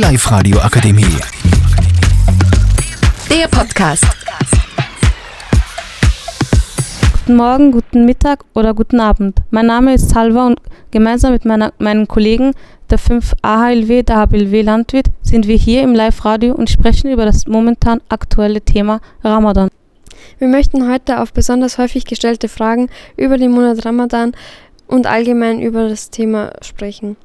Live-Radio Akademie. Der Podcast. Guten Morgen, guten Mittag oder guten Abend. Mein Name ist Salva und gemeinsam mit meiner, meinen Kollegen der 5 AHLW, der HBLW Landwirt, sind wir hier im Live-Radio und sprechen über das momentan aktuelle Thema Ramadan. Wir möchten heute auf besonders häufig gestellte Fragen über den Monat Ramadan und allgemein über das Thema sprechen.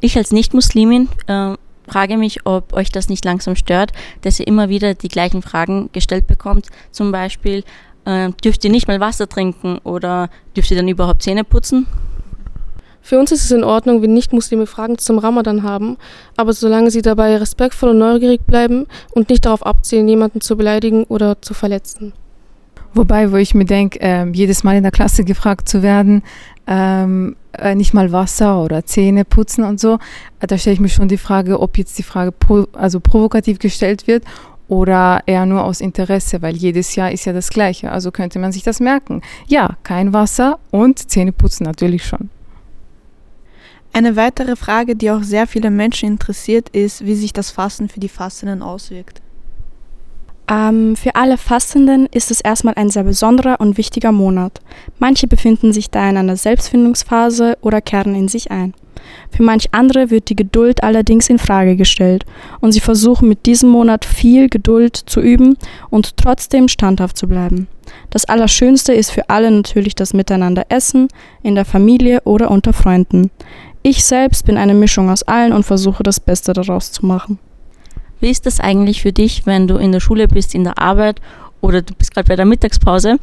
Ich als Nicht-Muslimin äh, frage mich, ob euch das nicht langsam stört, dass ihr immer wieder die gleichen Fragen gestellt bekommt. Zum Beispiel, äh, dürft ihr nicht mal Wasser trinken oder dürft ihr dann überhaupt Zähne putzen? Für uns ist es in Ordnung, wenn Nicht-Muslime Fragen zum Ramadan haben, aber solange sie dabei respektvoll und neugierig bleiben und nicht darauf abzielen, jemanden zu beleidigen oder zu verletzen. Wobei, wo ich mir denke, äh, jedes Mal in der Klasse gefragt zu werden, ähm, äh, nicht mal Wasser oder Zähne putzen und so, äh, da stelle ich mir schon die Frage, ob jetzt die Frage pro, also provokativ gestellt wird oder eher nur aus Interesse, weil jedes Jahr ist ja das gleiche. Also könnte man sich das merken. Ja, kein Wasser und Zähne putzen natürlich schon. Eine weitere Frage, die auch sehr viele Menschen interessiert, ist, wie sich das Fasten für die Fastenden auswirkt. Ähm, für alle Fastenden ist es erstmal ein sehr besonderer und wichtiger Monat. Manche befinden sich da in einer Selbstfindungsphase oder kehren in sich ein. Für manch andere wird die Geduld allerdings in Frage gestellt und sie versuchen mit diesem Monat viel Geduld zu üben und trotzdem standhaft zu bleiben. Das Allerschönste ist für alle natürlich das Miteinander essen, in der Familie oder unter Freunden. Ich selbst bin eine Mischung aus allen und versuche das Beste daraus zu machen. Wie ist das eigentlich für dich, wenn du in der Schule bist, in der Arbeit oder du bist gerade bei der Mittagspause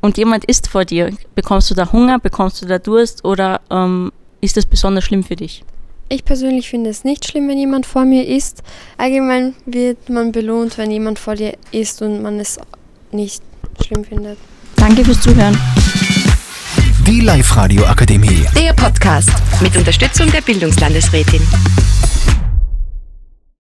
und jemand isst vor dir? Bekommst du da Hunger, bekommst du da Durst oder ähm, ist das besonders schlimm für dich? Ich persönlich finde es nicht schlimm, wenn jemand vor mir isst. Allgemein wird man belohnt, wenn jemand vor dir isst und man es nicht schlimm findet. Danke fürs Zuhören. Die Live-Radio Akademie. Der Podcast mit Unterstützung der Bildungslandesrätin.